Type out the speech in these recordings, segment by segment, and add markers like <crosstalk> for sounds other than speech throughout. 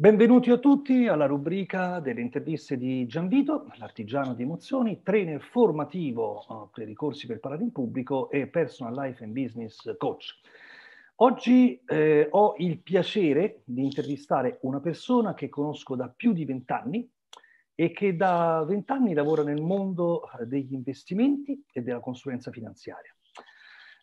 Benvenuti a tutti alla rubrica delle interviste di Gianvito, l'artigiano di emozioni, trainer formativo uh, per i corsi per parlare in pubblico e personal life and business coach. Oggi eh, ho il piacere di intervistare una persona che conosco da più di vent'anni e che da vent'anni lavora nel mondo eh, degli investimenti e della consulenza finanziaria.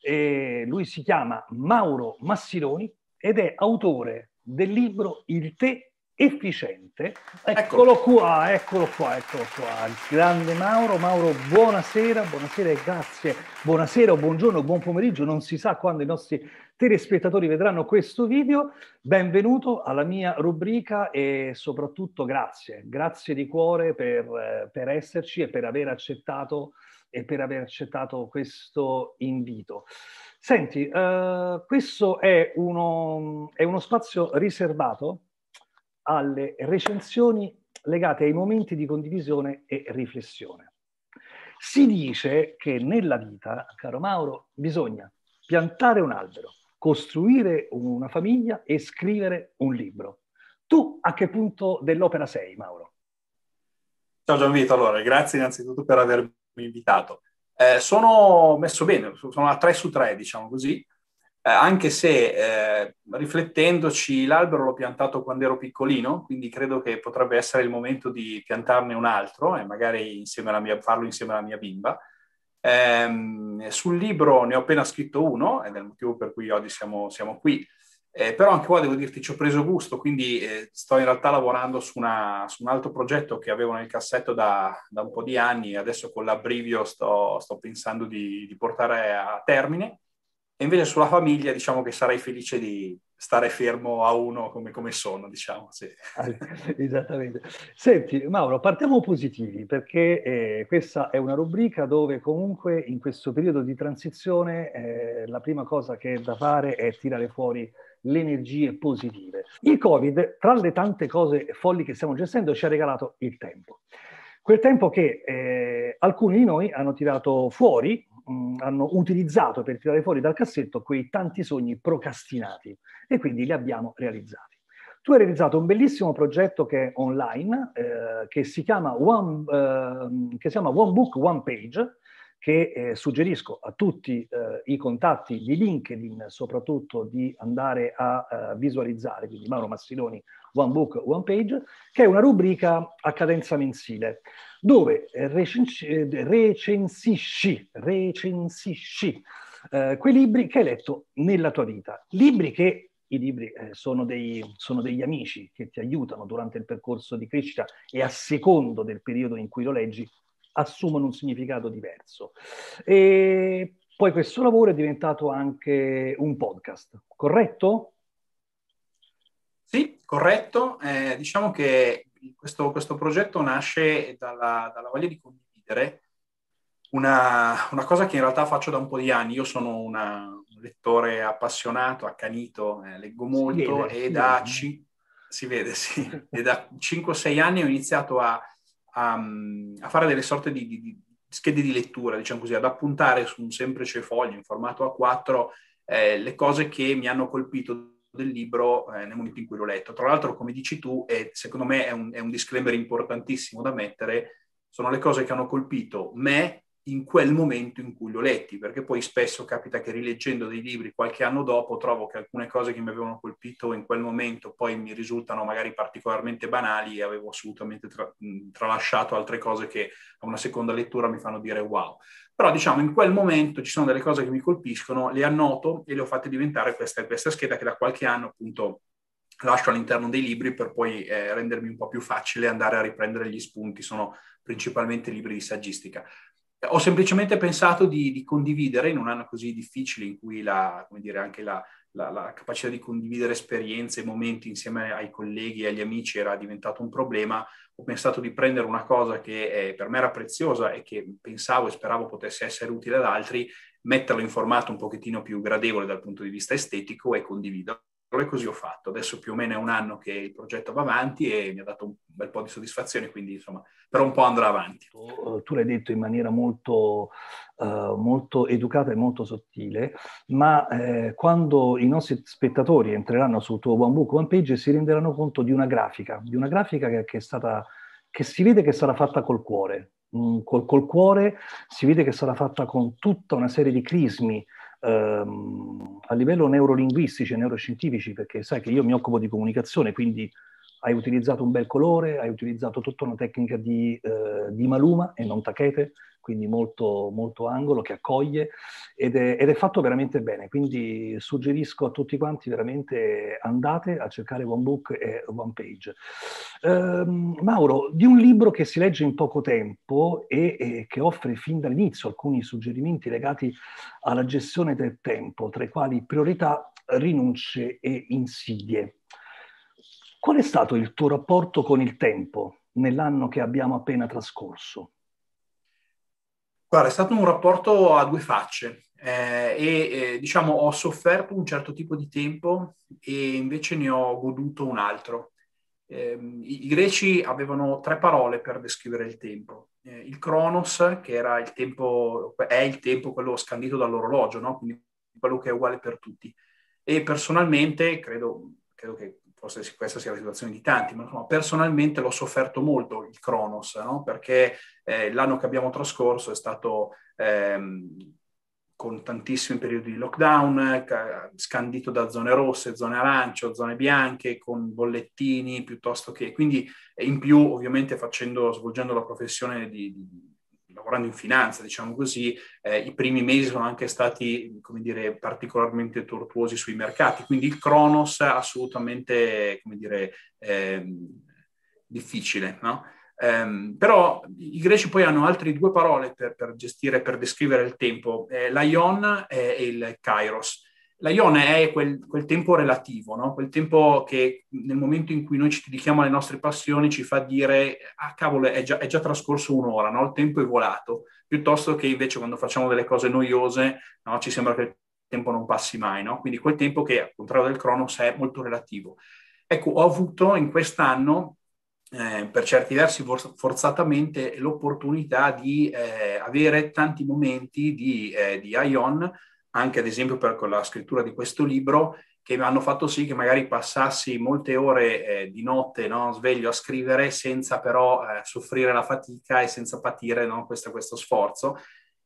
E lui si chiama Mauro Massiloni ed è autore del libro Il tè efficiente. Eccolo ecco. qua, eccolo qua, eccolo qua. Il grande Mauro. Mauro, buonasera, buonasera e grazie. Buonasera o buongiorno, buon pomeriggio, non si sa quando i nostri telespettatori vedranno questo video. Benvenuto alla mia rubrica e soprattutto grazie. Grazie di cuore per, per esserci e per aver accettato e per aver accettato questo invito. Senti, uh, questo è uno, è uno spazio riservato alle recensioni legate ai momenti di condivisione e riflessione. Si dice che nella vita, caro Mauro, bisogna piantare un albero, costruire una famiglia e scrivere un libro. Tu a che punto dell'opera sei, Mauro? Ciao Gianvito, allora grazie innanzitutto per avermi invitato. Eh, sono messo bene, sono a 3 su 3, diciamo così, eh, anche se eh, riflettendoci l'albero l'ho piantato quando ero piccolino, quindi credo che potrebbe essere il momento di piantarne un altro e magari mia, farlo insieme alla mia bimba. Eh, sul libro ne ho appena scritto uno, ed è il motivo per cui oggi siamo, siamo qui. Eh, però anche qua devo dirti, ci ho preso gusto, quindi eh, sto in realtà lavorando su, una, su, un altro progetto che avevo nel cassetto da, da un po' di anni adesso con l'abbrivio sto, sto pensando di, di, portare a termine. E invece sulla famiglia diciamo che sarei felice di stare fermo a uno come, come sono, diciamo. Sì. <laughs> Esattamente. Senti, Mauro, partiamo positivi perché eh, questa è una rubrica dove comunque in questo periodo di transizione eh, la prima cosa che è da fare è tirare fuori le energie positive. Il Covid, tra le tante cose folli che stiamo gestendo, ci ha regalato il tempo. Quel tempo che eh, alcuni di noi hanno tirato fuori, mh, mm, hanno utilizzato per tirare fuori dal cassetto quei tanti sogni procrastinati e quindi li abbiamo realizzati. Tu hai realizzato un bellissimo progetto che è online, eh, che, si One, eh, che si chiama One Book, One Page, che eh, suggerisco a tutti eh, i contatti di LinkedIn soprattutto di andare a uh, visualizzare, quindi Mauro Massiloni, One Book, One Page, che è una rubrica a cadenza mensile, dove recensi- recensisci, recensisci eh, quei libri che hai letto nella tua vita. Libri che i libri eh, sono, dei, sono, degli amici che ti aiutano durante il percorso di crescita e a secondo del periodo in cui lo leggi assumono un significato diverso. E poi questo lavoro è diventato anche un podcast, corretto? Sì, corretto. Eh, diciamo che questo, questo, progetto nasce dalla, dalla voglia di condividere una, una, cosa che in realtà faccio da un po' di anni. Io sono una, un lettore appassionato, accanito, eh, leggo molto vede, e da, vede. Ci, si vede, sì, e da 5-6 anni ho iniziato a a, a fare delle sorte di, di, di, schede di lettura, diciamo così, ad appuntare su un semplice foglio in formato A4 eh, le cose che mi hanno colpito del libro eh, nel momento in cui l'ho letto. Tra l'altro, come dici tu, e secondo me è un, è un disclaimer importantissimo da mettere, sono le cose che hanno colpito me in quel momento in cui l'ho letti, perché poi spesso capita che rileggendo dei libri qualche anno dopo trovo che alcune cose che mi avevano colpito in quel momento poi mi risultano magari particolarmente banali e avevo assolutamente tra, tralasciato altre cose che a una seconda lettura mi fanno dire wow. Però diciamo in quel momento ci sono delle cose che mi colpiscono, le annoto e le ho fatte diventare questa, questa scheda che da qualche anno appunto lascio all'interno dei libri per poi eh, rendermi un po' più facile andare a riprendere gli spunti, sono principalmente libri di saggistica. Ho semplicemente pensato di, di, condividere in un anno così difficile in cui la, dire, anche la, la, la, capacità di condividere esperienze e momenti insieme ai colleghi e agli amici era diventato un problema, ho pensato di prendere una cosa che per me era preziosa e che pensavo e speravo potesse essere utile ad altri, metterlo in formato un pochettino più gradevole dal punto di vista estetico e condividerlo e così ho fatto. Adesso più o meno è un anno che il progetto va avanti e mi ha dato un bel po' di soddisfazione, quindi insomma per un po' andrà avanti. Tu, tu l'hai detto in maniera molto, uh, molto educata e molto sottile, ma eh, quando i nostri spettatori entreranno sul tuo One Book One Page si renderanno conto di una grafica, di una grafica che, che, è stata, che si vede che sarà fatta col cuore. Mm, col, col cuore si vede che sarà fatta con tutta una serie di crismi, ehm, a livello neurolinguistici e neuroscientifici, perché sai che io mi occupo di comunicazione, quindi hai utilizzato un bel colore, hai utilizzato tutta una tecnica di, eh, di maluma e non tachete, quindi molto, molto angolo, che accoglie ed è, ed è, fatto veramente bene. Quindi suggerisco a tutti quanti veramente andate a cercare One Book e One Page. Um, Mauro, di un libro che si legge in poco tempo e, e che offre fin dall'inizio alcuni suggerimenti legati alla gestione del tempo, tra i quali priorità, rinunce e insidie. Qual è stato il tuo rapporto con il tempo nell'anno che abbiamo appena trascorso? Guarda, è stato un rapporto a due facce eh, e eh, diciamo ho sofferto un certo tipo di tempo e invece ne ho goduto un altro. Eh, i, i, greci avevano tre parole per descrivere il tempo. Eh, il Kronos, che era il tempo, è il tempo quello scandito dall'orologio, no? quindi quello che è uguale per tutti. E personalmente credo, credo che forse questa sia la situazione di tanti, ma insomma, personalmente l'ho sofferto molto il Kronos, no? perché eh, l'anno che abbiamo trascorso è stato ehm, con tantissimi periodi di lockdown, ca- scandito da zone rosse, zone arancio, zone bianche, con bollettini piuttosto che... Quindi in più ovviamente facendo, svolgendo la professione di, di lavorando in finanza, diciamo così, eh, i primi mesi sono anche stati, come dire, particolarmente tortuosi sui mercati. Quindi il Kronos è assolutamente, come dire, eh, difficile, no? Um, però i greci poi hanno altre due parole per, per gestire, per descrivere il tempo, eh, l'aion e il kairos. L'aione è quel, quel tempo relativo, no? quel tempo che nel momento in cui noi ci dedichiamo alle nostre passioni ci fa dire, ah cavolo, è già, è già trascorso un'ora, no? il tempo è volato, piuttosto che invece quando facciamo delle cose noiose no? ci sembra che il tempo non passi mai. No? Quindi quel tempo che, al contrario del Cronos, è molto relativo. Ecco, ho avuto in quest'anno eh, per certi versi forzatamente l'opportunità di eh, avere tanti momenti di, eh, di Ion anche ad esempio per la scrittura di questo libro, che mi hanno fatto sì che magari passassi molte ore eh, di notte no, sveglio a scrivere senza però eh, soffrire la fatica e senza patire no, questo, questo, sforzo.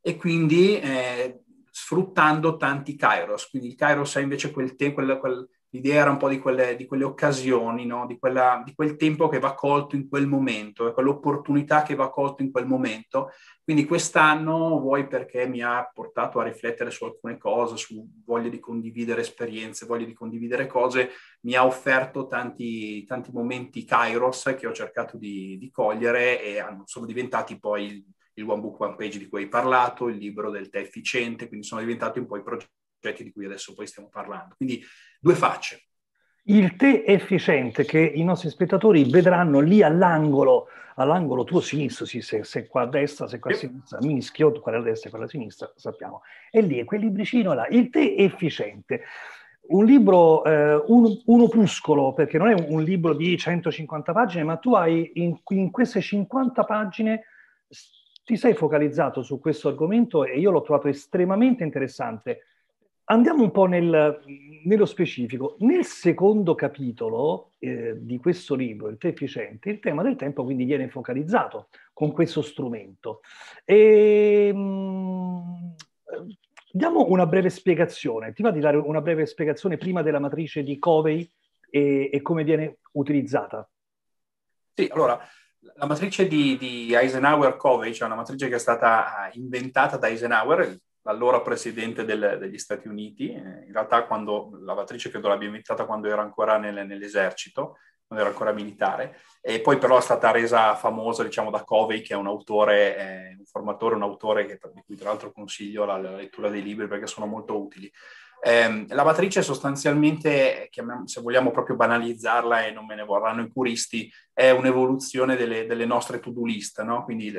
E quindi eh, sfruttando tanti kairos. Quindi il kairos è invece quel tempo, quel, quel l'idea era un po' di quelle, di quelle occasioni, no? di, quella, di, quel tempo che va colto in quel momento, quell'opportunità che va colto in quel momento. Quindi quest'anno vuoi perché mi ha portato a riflettere su alcune cose, su voglia di condividere esperienze, voglia di condividere cose, mi ha offerto tanti, tanti momenti kairos che ho cercato di, di cogliere e sono diventati poi il, One Book One Page di cui hai parlato, il libro del tè efficiente, quindi sono diventati un po' i progetti di cui adesso poi stiamo parlando. Quindi due facce. Il tè efficiente che i nostri spettatori vedranno lì all'angolo, all'angolo tuo sinistro, sì, se, se qua a destra, se qua a sinistra, mischio, quella a destra e quella a sinistra, sappiamo. E lì è quel libricino là, il tè efficiente. Un libro, eh, un, un, opuscolo, perché non è un, un, libro di 150 pagine, ma tu hai in, in queste 50 pagine ti sei focalizzato su questo argomento e io l'ho trovato estremamente interessante Andiamo un po' nel, nello specifico. Nel secondo capitolo eh, di questo libro, Il te efficiente, il tema del tempo quindi viene focalizzato con questo strumento. E, mh, mm, diamo una breve spiegazione. Ti va di dare una breve spiegazione prima della matrice di Covey e, e come viene utilizzata? Sì, allora, la matrice di, di Eisenhower-Covey, cioè una matrice che è stata inventata da Eisenhower, l'allora presidente del, degli Stati Uniti, eh, in realtà quando la lavatrice credo l'abbia inventata quando era ancora nel, nell'esercito, quando era ancora militare, e poi però è stata resa famosa diciamo da Covey che è un autore, eh, un formatore, un autore che, di cui tra l'altro consiglio la, la, lettura dei libri perché sono molto utili. Eh, la matrice sostanzialmente, se vogliamo proprio banalizzarla e non me ne vorranno i puristi, è un'evoluzione delle, delle nostre to-do list, no? quindi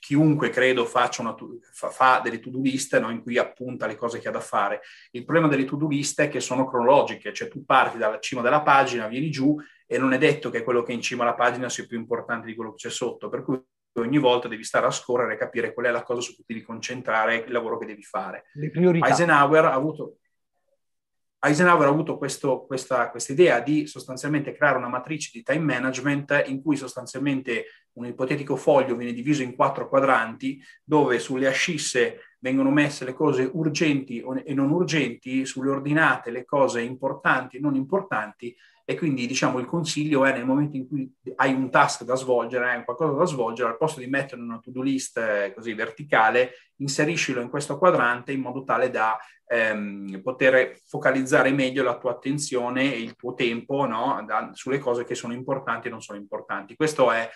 chiunque credo faccia una, fa, fa, delle to-do list no, in cui appunta le cose che ha da fare. Il problema delle to-do list è che sono cronologiche, cioè tu parti dalla cima della pagina, vieni giù e non è detto che quello che è in cima alla pagina sia più importante di quello che c'è sotto, per cui ogni volta devi stare a scorrere e capire qual è la cosa su cui devi concentrare il lavoro che devi fare. Eisenhower ha avuto, Eisenhower ha avuto questo, questa idea di sostanzialmente creare una matrice di time management in cui sostanzialmente un ipotetico foglio viene diviso in quattro quadranti dove sulle ascisse vengono messe le cose urgenti e non urgenti, sulle ordinate le cose importanti e non importanti e quindi diciamo il consiglio è nel momento in cui hai un task da svolgere, hai qualcosa da svolgere, al posto di mettere una to-do list eh, così verticale, inseriscilo in questo quadrante in modo tale da ehm, poter focalizzare meglio la tua attenzione e il tuo tempo no, da, sulle cose che sono importanti e non sono importanti. Questo è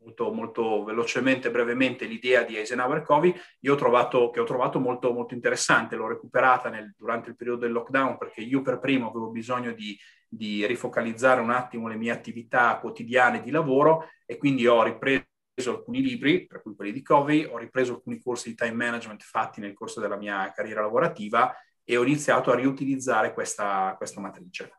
molto, molto velocemente, brevemente, l'idea di Eisenhower Covey, io ho trovato, che ho trovato molto, molto interessante, l'ho recuperata nel, durante il periodo del lockdown perché io per primo avevo bisogno di, di rifocalizzare un attimo le mie attività quotidiane di lavoro e quindi ho ripreso alcuni libri, tra cui quelli di Covey, ho ripreso alcuni corsi di time management fatti nel corso della mia carriera lavorativa e ho iniziato a riutilizzare questa, questa matrice.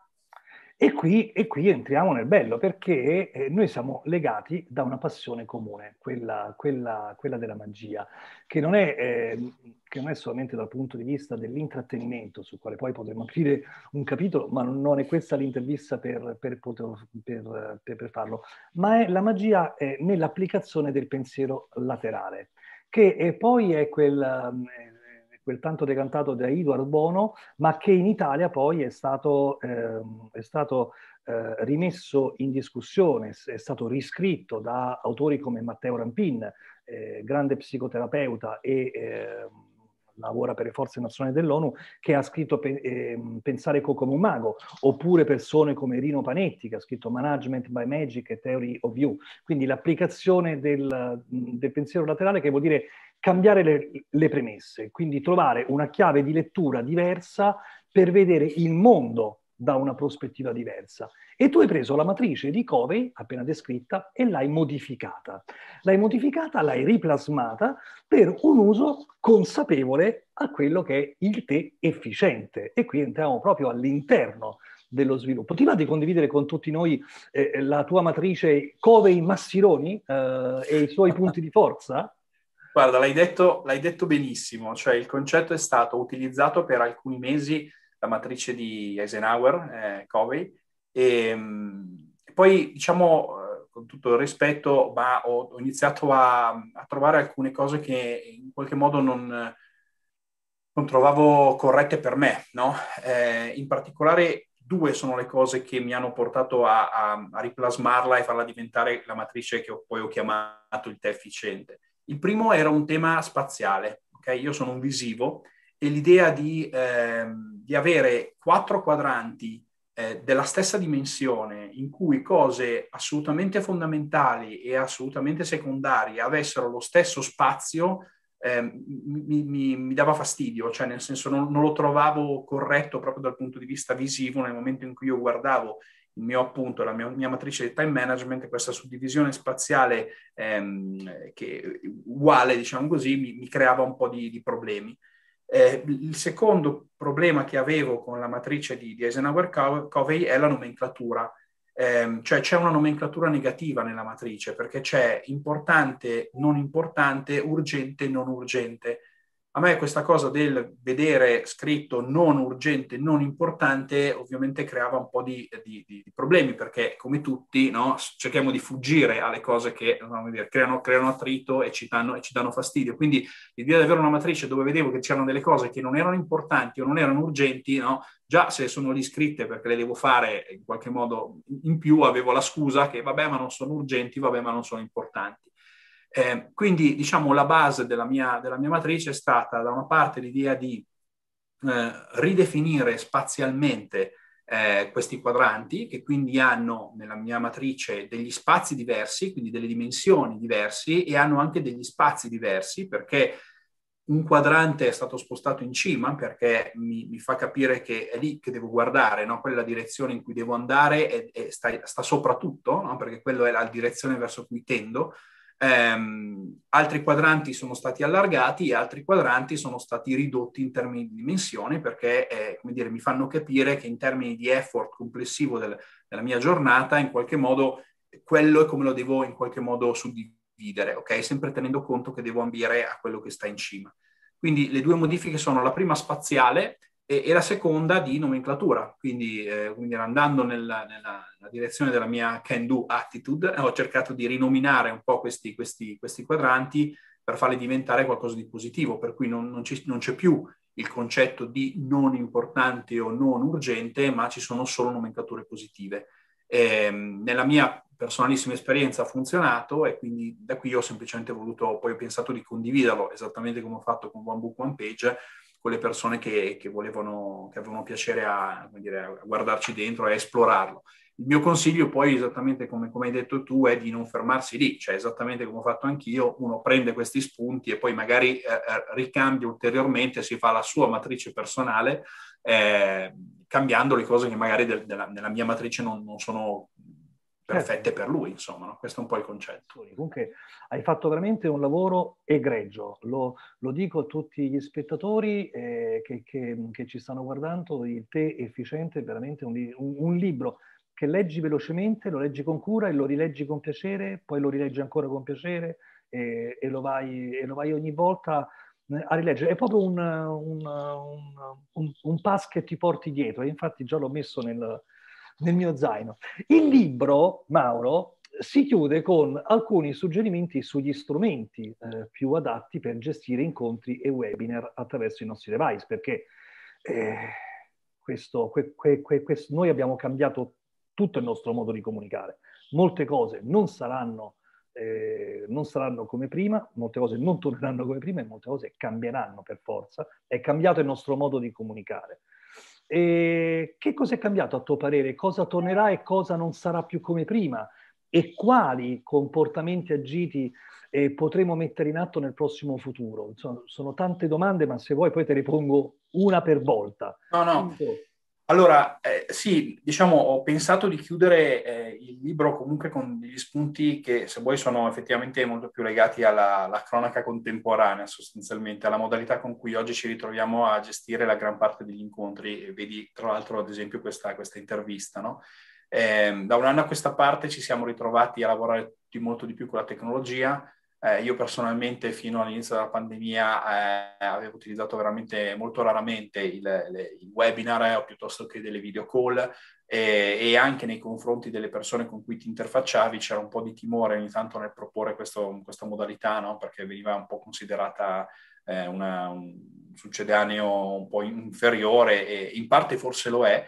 E qui, e qui, entriamo nel bello perché eh, noi siamo legati da una passione comune, quella, quella, quella della magia, che non, è, eh, che non, è, solamente dal punto di vista dell'intrattenimento, sul quale poi potremmo aprire un capitolo, ma non è questa l'intervista per, per, per, per farlo, ma è la magia è nell'applicazione del pensiero laterale, che poi è quel quel tanto decantato da Edward Bono, ma che in Italia poi è stato, eh, è stato eh, rimesso in discussione, è stato riscritto da autori come Matteo Rampin, eh, grande psicoterapeuta e ehm, lavora per le forze nazionali dell'ONU, che ha scritto eh, Pensare come un mago, oppure persone come Rino Panetti, che ha scritto Management by Magic e Theory of You. Quindi l'applicazione del, del pensiero laterale che vuol dire cambiare le, le premesse, quindi trovare una chiave di lettura diversa per vedere il mondo da una prospettiva diversa. E tu hai preso la matrice di Covey, appena descritta, e l'hai modificata. L'hai modificata, l'hai riplasmata per un uso consapevole a quello che è il te efficiente. E qui entriamo proprio all'interno dello sviluppo. Ti va di condividere con tutti noi eh, la tua matrice Covey-Massironi eh, e i suoi punti di forza? Guarda, l'hai detto, l'hai detto, benissimo, cioè il concetto è stato utilizzato per alcuni mesi la matrice di Eisenhower, eh, Covey, e mh, poi diciamo eh, con tutto il rispetto, ma ho, ho iniziato a, a, trovare alcune cose che in qualche modo non, non trovavo corrette per me, no? eh, in particolare due sono le cose che mi hanno portato a, a, a riplasmarla e farla diventare la matrice che ho, poi ho chiamato il te efficiente. Il primo era un tema spaziale, ok? Io sono un visivo e l'idea di, eh, di avere quattro quadranti eh, della stessa dimensione in cui cose assolutamente fondamentali e assolutamente secondarie avessero lo stesso spazio eh, mi, mi, mi, dava fastidio, cioè nel senso non, non, lo trovavo corretto proprio dal punto di vista visivo nel momento in cui io guardavo il mio appunto, la mia, mia, matrice di time management, questa suddivisione spaziale ehm, che uguale, diciamo così, mi, mi creava un po' di, di problemi. Eh, il secondo problema che avevo con la matrice di, di Eisenhower-Covey è la nomenclatura, eh, cioè c'è una nomenclatura negativa nella matrice perché c'è importante, non importante, urgente, non urgente a me questa cosa del vedere scritto non urgente, non importante, ovviamente creava un po' di, di, di problemi, perché come tutti no, cerchiamo di fuggire alle cose che dire, creano, creano, attrito e ci, danno, e ci, danno, fastidio. Quindi l'idea di avere una matrice dove vedevo che c'erano delle cose che non erano importanti o non erano urgenti, no, già se sono lì scritte perché le devo fare in qualche modo in più, avevo la scusa che vabbè ma non sono urgenti, vabbè ma non sono importanti. Eh, quindi, diciamo, la base della mia, della mia, matrice è stata, da una parte, l'idea di eh, ridefinire spazialmente eh, questi quadranti, che quindi hanno nella mia matrice degli spazi diversi, quindi delle dimensioni diversi, e hanno anche degli spazi diversi, perché un quadrante è stato spostato in cima perché mi, mi fa capire che è lì che devo guardare, no? quella direzione in cui devo andare e, e sta, sta, sopra tutto, no? perché quella è la direzione verso cui tendo, ehm, altri quadranti sono stati allargati e altri quadranti sono stati ridotti in termini di dimensioni perché, eh, come dire, mi fanno capire che in termini di effort complessivo del, della mia giornata, in qualche modo, quello è come lo devo in qualche modo suddividere, ok? Sempre tenendo conto che devo ambire a quello che sta in cima. Quindi le due modifiche sono la prima spaziale, e, e la seconda di nomenclatura, quindi, eh, quindi andando nella, nella, nella, direzione della mia can-do attitude, ho cercato di rinominare un po' questi, questi, questi quadranti per farli diventare qualcosa di positivo, per cui non, non, ci, non c'è più il concetto di non importante o non urgente, ma ci sono solo nomenclature positive. Eh, nella mia personalissima esperienza ha funzionato e quindi da qui ho semplicemente voluto, poi ho pensato di condividerlo esattamente come ho fatto con One Book One Page, con le persone che, che, volevano, che avevano piacere a, dire, a, guardarci dentro e a esplorarlo. Il mio consiglio poi, esattamente come, come, hai detto tu, è di non fermarsi lì, cioè esattamente come ho fatto anch'io, uno prende questi spunti e poi magari eh, eh ricambia ulteriormente, si fa la sua matrice personale, eh, cambiando le cose che magari de- della, nella mia matrice non, non sono perfette per lui, insomma, no? questo è un po' il concetto. Comunque hai fatto veramente un lavoro egregio, lo, lo dico a tutti gli spettatori eh, che, che, che, ci stanno guardando, il te efficiente è veramente un, un, un, libro che leggi velocemente, lo leggi con cura e lo rileggi con piacere, poi lo rileggi ancora con piacere e, e, lo, vai, e lo vai ogni volta eh, a rileggere. È proprio un, un, un, pass che ti porti dietro, infatti già l'ho messo nel, nel mio zaino. Il libro, Mauro, si chiude con alcuni suggerimenti sugli strumenti eh, più adatti per gestire incontri e webinar attraverso i nostri device, perché eh, questo, que, que, que, questo, noi abbiamo cambiato tutto il nostro modo di comunicare. Molte cose non saranno, eh, non saranno come prima, molte cose non torneranno come prima e molte cose cambieranno per forza. È cambiato il nostro modo di comunicare. E che cosa è cambiato a tuo parere? Cosa tornerà e cosa non sarà più come prima? E quali comportamenti agiti eh, potremo mettere in atto nel prossimo futuro? Insomma, sono tante domande, ma se vuoi poi te le pongo una per volta. No, no. Allora, eh, sì, diciamo, ho pensato di chiudere eh, il libro comunque con degli spunti che, se vuoi, sono effettivamente molto più legati alla, alla, cronaca contemporanea, sostanzialmente, alla modalità con cui oggi ci ritroviamo a gestire la gran parte degli incontri. Vedi, tra l'altro, ad esempio, questa, questa intervista, no? eh, da un anno a questa parte ci siamo ritrovati a lavorare molto di più con la tecnologia, eh, io personalmente fino all'inizio della pandemia eh, avevo utilizzato veramente molto raramente il, le, il webinar eh, o piuttosto che delle video call e, anche nei confronti delle persone con cui ti interfacciavi c'era un po' di timore ogni tanto nel proporre questo, questa modalità, no? perché veniva un po' considerata eh, una, un succedaneo un po' inferiore e in parte forse lo è,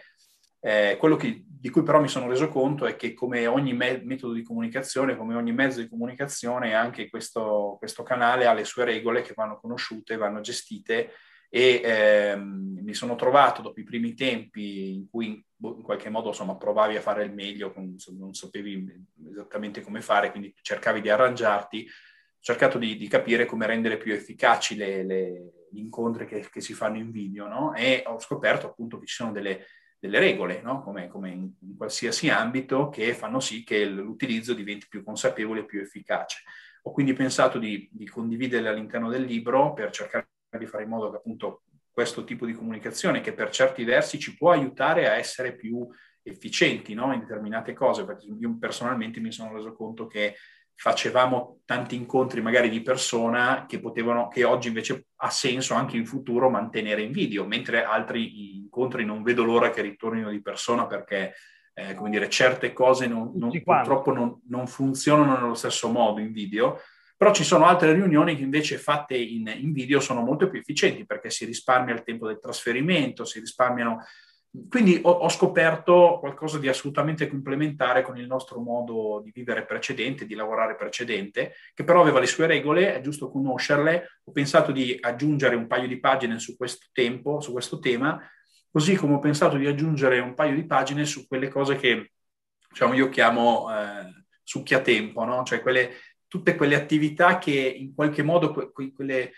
eh, quello che, di cui però mi sono reso conto è che come ogni me- metodo di comunicazione, come ogni mezzo di comunicazione, anche questo, questo canale ha le sue regole che vanno conosciute, vanno gestite e ehm, mi sono trovato dopo i primi tempi in cui boh, in qualche modo insomma, provavi a fare il meglio, non sapevi esattamente come fare, quindi cercavi di arrangiarti, ho cercato di, di capire come rendere più efficaci le, le, gli incontri che, che, si fanno in video no? e ho scoperto appunto che ci sono delle delle regole, no? come, come in, in, qualsiasi ambito, che fanno sì che l'utilizzo diventi più consapevole e più efficace. Ho quindi pensato di, di condividerle all'interno del libro per cercare di fare in modo che appunto questo tipo di comunicazione, che per certi versi ci può aiutare a essere più efficienti no? in determinate cose, perché io personalmente mi sono reso conto che facevamo tanti incontri magari di persona che potevano, che oggi invece ha senso anche in futuro mantenere in video, mentre altri incontri non vedo l'ora che ritornino di persona perché, eh, come dire, certe cose non, non, purtroppo non, non, funzionano nello stesso modo in video, però ci sono altre riunioni che invece fatte in, in video sono molto più efficienti perché si risparmia il tempo del trasferimento, si risparmiano quindi ho, ho, scoperto qualcosa di assolutamente complementare con il nostro modo di vivere precedente, di lavorare precedente, che però aveva le sue regole, è giusto conoscerle. Ho pensato di aggiungere un paio di pagine su questo tempo, su questo tema, così come ho pensato di aggiungere un paio di pagine su quelle cose che diciamo, io chiamo eh, succhiatempo, no? cioè quelle, tutte quelle attività che in qualche modo, que, que, quelle,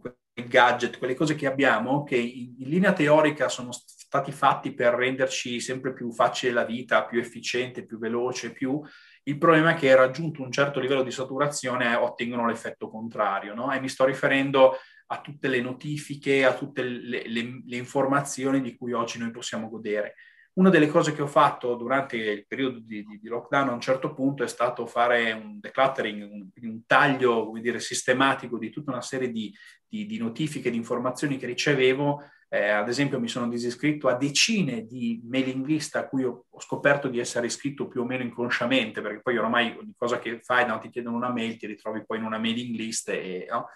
quei gadget, quelle cose che abbiamo, che in, in linea teorica sono stati fatti per renderci sempre più facile la vita, più efficiente, più veloce, più Il problema è che raggiunto un certo livello di saturazione ottengono l'effetto contrario, no? E mi sto riferendo a tutte le notifiche, a tutte le, le, le informazioni di cui oggi noi possiamo godere. Una delle cose che ho fatto durante il periodo di, di, di, lockdown a un certo punto è stato fare un decluttering, un, un taglio dire, sistematico di tutta una serie di, di notifiche, di informazioni che ricevevo. Eh, ad esempio mi sono disiscritto a decine di mailing list a cui ho, ho, scoperto di essere iscritto più o meno inconsciamente, perché poi ormai ogni cosa che fai, no, ti chiedono una mail, ti ritrovi poi in una mailing list e, no?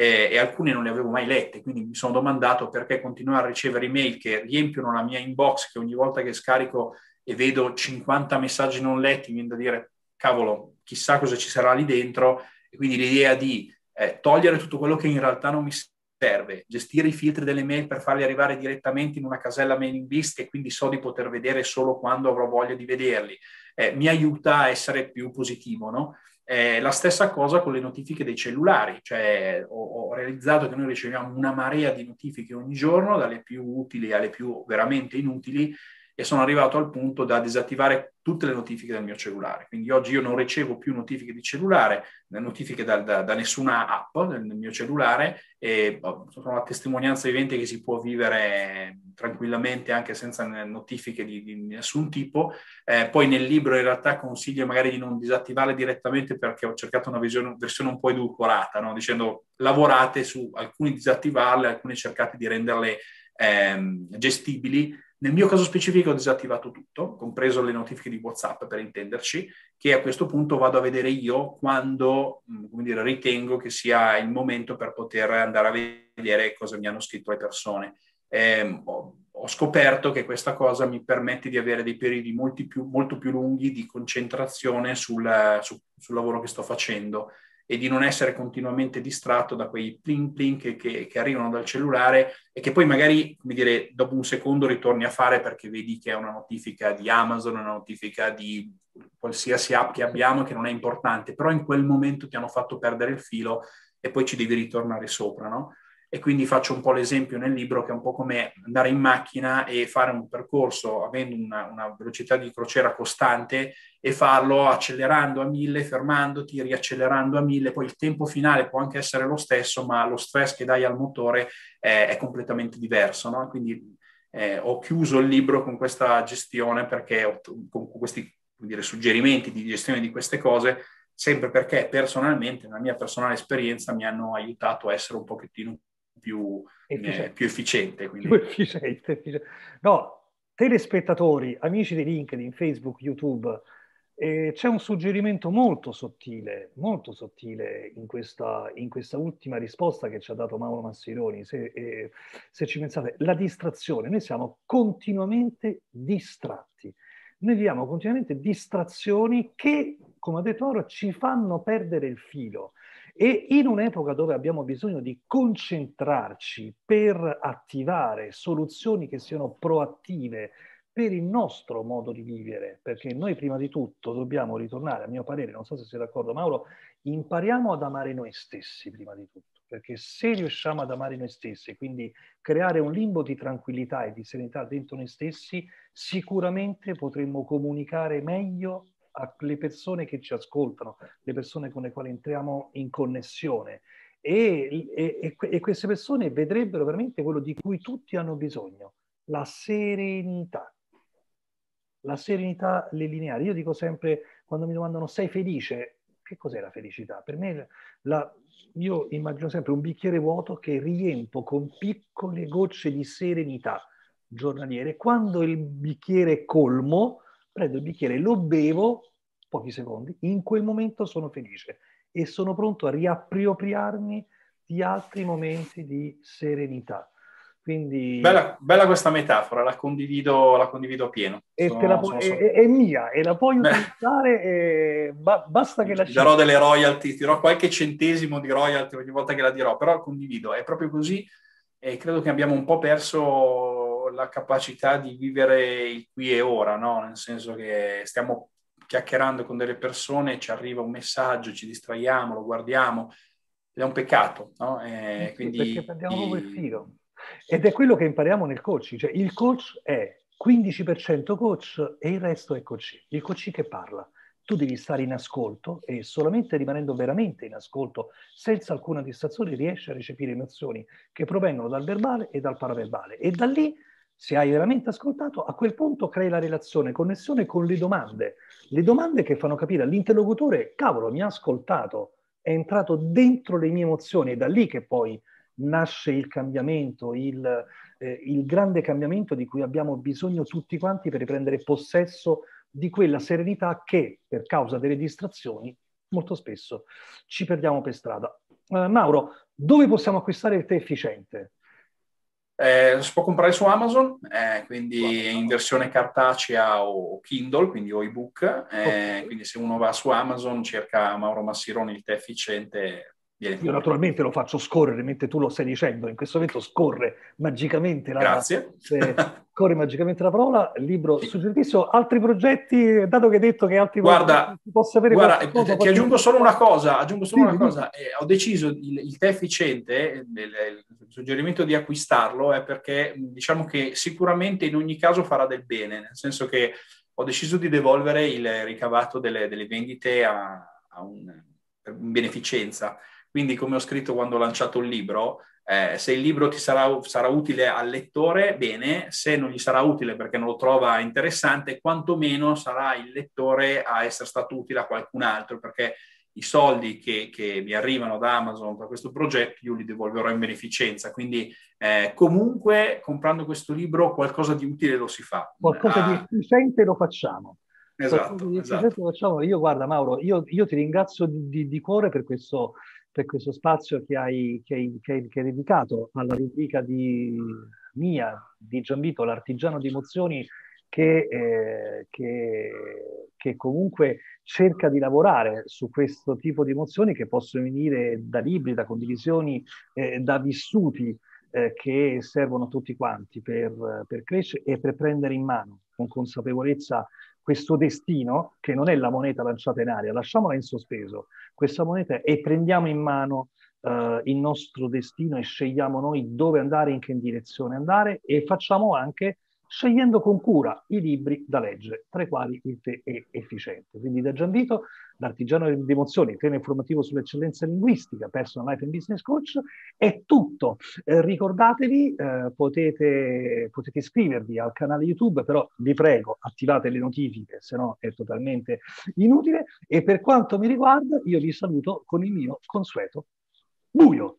E, e, alcune non le avevo mai lette, quindi mi sono domandato perché continuare a ricevere email che riempiono la mia inbox, che ogni volta che scarico e vedo 50 messaggi non letti, mi viene da dire, cavolo, chissà cosa ci sarà lì dentro, e quindi l'idea di eh, togliere tutto quello che in realtà non mi serve, gestire i filtri delle mail per farli arrivare direttamente in una casella mailing list e quindi so di poter vedere solo quando avrò voglia di vederli, eh, mi aiuta a essere più positivo, no? Eh, la stessa cosa con le notifiche dei cellulari, cioè ho, ho, realizzato che noi riceviamo una marea di notifiche ogni giorno, dalle più utili alle più veramente inutili, e sono arrivato al punto da disattivare tutte le notifiche del mio cellulare. Quindi oggi io non ricevo più notifiche di cellulare, notifiche da, da, da nessuna app nel, mio cellulare e oh, sono la testimonianza vivente che si può vivere tranquillamente anche senza notifiche di, di nessun tipo. Eh, poi nel libro in realtà consiglio magari di non disattivarle direttamente perché ho cercato una visione, versione un po' edulcorata, no? dicendo lavorate su alcuni disattivarle, alcune cercate di renderle ehm, gestibili nel mio caso specifico ho disattivato tutto, compreso le notifiche di WhatsApp per intenderci, che a questo punto vado a vedere io quando mm, dire, ritengo che sia il momento per poter andare a vedere cosa mi hanno scritto le persone. Eh, ho, ho, scoperto che questa cosa mi permette di avere dei periodi più, molto più lunghi di concentrazione sul, su, sul lavoro che sto facendo e di non essere continuamente distratto da quei pling pling che, che, che, arrivano dal cellulare e che poi magari, come dire, dopo un secondo ritorni a fare perché vedi che è una notifica di Amazon, una notifica di qualsiasi app che abbiamo che non è importante, però in quel momento ti hanno fatto perdere il filo e poi ci devi ritornare sopra, no? E quindi faccio un po' l'esempio nel libro che è un po' come andare in macchina e fare un percorso avendo una, una velocità di crociera costante e farlo accelerando a mille, fermandoti, riaccelerando a mille, poi il tempo finale può anche essere lo stesso, ma lo stress che dai al motore è, è completamente diverso. No? Quindi eh, ho chiuso il libro con questa gestione perché ho, con questi dire, suggerimenti di gestione di queste cose sempre perché personalmente, nella mia personale esperienza, mi hanno aiutato a essere un pochettino più efficiente. Eh, più efficiente, più efficiente, efficiente. No, telespettatori, amici di LinkedIn, Facebook, YouTube, eh, c'è un suggerimento molto sottile, molto sottile in questa, in questa, ultima risposta che ci ha dato Mauro Massironi. Se, eh, se ci pensate, la distrazione, noi siamo continuamente distratti. Noi viviamo continuamente distrazioni che, come ha detto ora, ci fanno perdere il filo. E in un'epoca dove abbiamo bisogno di concentrarci per attivare soluzioni che siano proattive per il nostro modo di vivere, perché noi prima di tutto dobbiamo ritornare, a mio parere, non so se sei d'accordo Mauro, impariamo ad amare noi stessi prima di tutto, perché se riusciamo ad amare noi stessi, quindi creare un limbo di tranquillità e di serenità dentro noi stessi, sicuramente potremmo comunicare meglio alle persone che ci ascoltano, le persone con le quali entriamo in connessione. E, e, e, queste persone vedrebbero veramente quello di cui tutti hanno bisogno, la serenità. La serenità lineare. Io dico sempre, quando mi domandano sei felice, che cos'è la felicità? Per me la, io immagino sempre un bicchiere vuoto che riempo con piccole gocce di serenità giornaliere. Quando il bicchiere è colmo, prendo il bicchiere, lo bevo pochi secondi, in quel momento sono felice e sono pronto a riappropriarmi di altri momenti di serenità. Quindi... Bella, bella questa metafora, la condivido, la condivido pieno. E sono, la pu- sono... È, è, mia e la puoi utilizzare, e ba- basta che la Ti darò delle royalty, ti darò qualche centesimo di royalty ogni volta che la dirò, però condivido, è proprio così e credo che abbiamo un po' perso la capacità di vivere il qui e ora, no? nel senso che stiamo chiacchierando con delle persone, ci arriva un messaggio, ci distraiamo, lo guardiamo, ed è un peccato. No? Eh, sì, quindi, perché perdiamo proprio il filo. Ed è quello che impariamo nel coaching, cioè il coach è 15% coach e il resto è coach, il coach che parla. tu devi stare in ascolto e solamente rimanendo veramente in ascolto, senza alcuna distrazione, riesci a recepire emozioni che provengono dal verbale e dal paraverbale. E da lì, se hai veramente ascoltato, a quel punto crei la relazione, connessione con le domande. Le domande che fanno capire all'interlocutore, cavolo, mi ha ascoltato, è entrato dentro le mie emozioni, è da lì che poi nasce il cambiamento, il, eh, il grande cambiamento di cui abbiamo bisogno tutti quanti per riprendere possesso di quella serenità che per causa delle distrazioni molto spesso ci perdiamo per strada. Uh, Mauro, dove possiamo acquistare il tè efficiente? Eh, si può comprare su Amazon, eh, quindi in versione cartacea o Kindle, quindi o ebook. Eh, okay. Quindi se uno va su Amazon, cerca Mauro Massironi il tè efficiente, io naturalmente lo faccio scorrere mentre tu lo stai dicendo, in questo momento scorre magicamente la, Grazie. <laughs> scorre magicamente la parola, libro suggeritissimo. Altri progetti, dato che hai detto che altri guarda, progetti posso avere guarda, cosa, ti aggiungo solo una cosa, aggiungo solo sì, una cosa. Eh, ho deciso il, il tè efficiente, il, il, suggerimento di acquistarlo è perché diciamo che sicuramente in ogni caso farà del bene, nel senso che ho deciso di devolvere il ricavato delle, delle vendite a, a un, beneficenza quindi, come ho scritto quando ho lanciato il libro, eh, se il libro ti sarà, sarà, utile al lettore, bene, se non gli sarà utile perché non lo trova interessante, quantomeno sarà il lettore a essere stato utile a qualcun altro, perché i soldi che, che mi arrivano da Amazon per questo progetto io li devolverò in beneficenza. Quindi eh, comunque comprando questo libro qualcosa di utile lo si fa. Qualcosa ah. di efficiente lo facciamo. Esatto, esatto. Facciamo. Io guarda Mauro, io, io ti ringrazio di, di, di cuore per questo per questo spazio che hai, che che che hai dedicato alla rubrica di mia, di Gianvito, l'artigiano di emozioni, che, eh, che, che, comunque cerca di lavorare su questo tipo di emozioni che possono venire da libri, da condivisioni, eh, da vissuti eh, che servono tutti quanti per, per crescere e per prendere in mano con consapevolezza questo destino, che non è la moneta lanciata in aria, lasciamola in sospeso, questa moneta e prendiamo in mano uh, il nostro destino e scegliamo noi dove andare, in che direzione andare e facciamo anche scegliendo con cura i libri da leggere, tra i quali il tè è efficiente. Quindi da Gianvito, l'artigiano di emozioni, tema informativo sull'eccellenza linguistica, personal life and business coach, è tutto. Eh, ricordatevi, eh, potete, potete iscrivervi al canale YouTube, però vi prego, attivate le notifiche, se no è totalmente inutile. E per quanto mi riguarda, io vi saluto con il mio consueto buio.